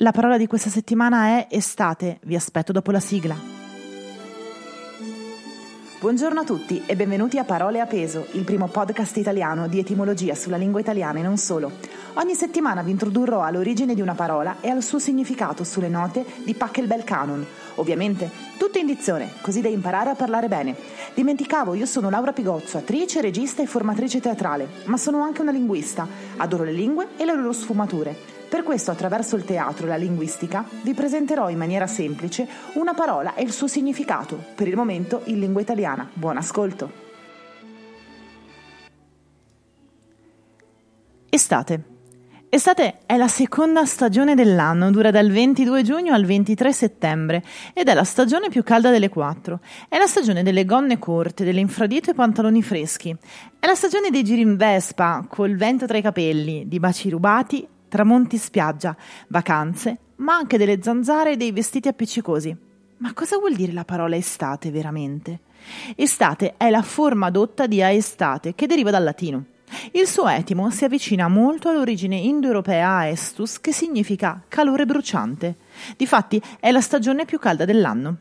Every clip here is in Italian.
La parola di questa settimana è estate. Vi aspetto dopo la sigla. Buongiorno a tutti e benvenuti a Parole a peso, il primo podcast italiano di etimologia sulla lingua italiana e non solo. Ogni settimana vi introdurrò all'origine di una parola e al suo significato sulle note di Pachelbel Canon. Ovviamente, tutto in dizione, così da imparare a parlare bene. Dimenticavo, io sono Laura Pigozzo, attrice, regista e formatrice teatrale, ma sono anche una linguista. Adoro le lingue e le loro sfumature. Per questo, attraverso il teatro e la linguistica, vi presenterò in maniera semplice una parola e il suo significato, per il momento in lingua italiana. Buon ascolto! Estate. Estate è la seconda stagione dell'anno, dura dal 22 giugno al 23 settembre ed è la stagione più calda delle quattro. È la stagione delle gonne corte, delle infradito e pantaloni freschi. È la stagione dei giri in vespa, col vento tra i capelli, di baci rubati tramonti spiaggia, vacanze, ma anche delle zanzare e dei vestiti appiccicosi. Ma cosa vuol dire la parola estate veramente? Estate è la forma dotta di aestate, che deriva dal latino. Il suo etimo si avvicina molto all'origine indoeuropea aestus, che significa calore bruciante. Difatti è la stagione più calda dell'anno.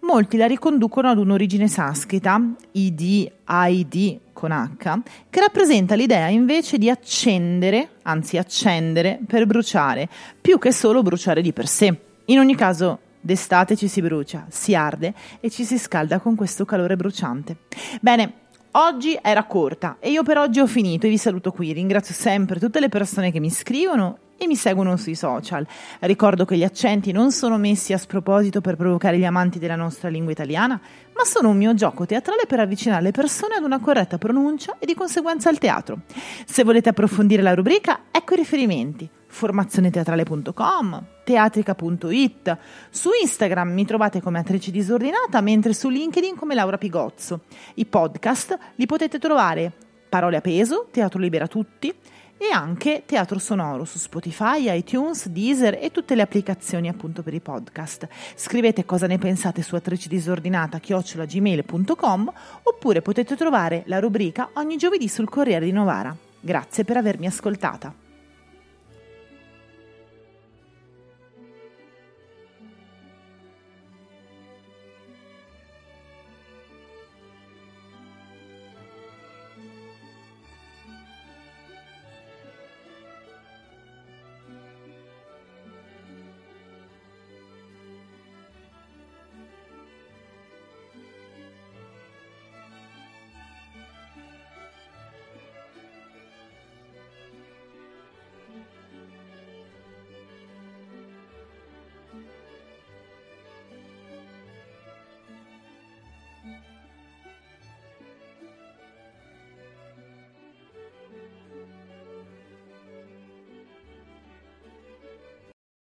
Molti la riconducono ad un'origine sanscrita, id, aid con H, che rappresenta l'idea invece di accendere, anzi accendere per bruciare, più che solo bruciare di per sé. In ogni caso, d'estate ci si brucia, si arde e ci si scalda con questo calore bruciante. Bene, Oggi era corta e io per oggi ho finito e vi saluto qui. Ringrazio sempre tutte le persone che mi scrivono e mi seguono sui social. Ricordo che gli accenti non sono messi a sproposito per provocare gli amanti della nostra lingua italiana, ma sono un mio gioco teatrale per avvicinare le persone ad una corretta pronuncia e di conseguenza al teatro. Se volete approfondire la rubrica, ecco i riferimenti formazioneteatrale.com, teatrica.it. Su Instagram mi trovate come attrice disordinata, mentre su LinkedIn come Laura Pigozzo. I podcast li potete trovare Parole a peso, Teatro Libera Tutti e anche Teatro Sonoro su Spotify, iTunes, Deezer e tutte le applicazioni appunto per i podcast. Scrivete cosa ne pensate su attrice disordinata chiocciolagmail.com oppure potete trovare la rubrica ogni giovedì sul Corriere di Novara. Grazie per avermi ascoltata.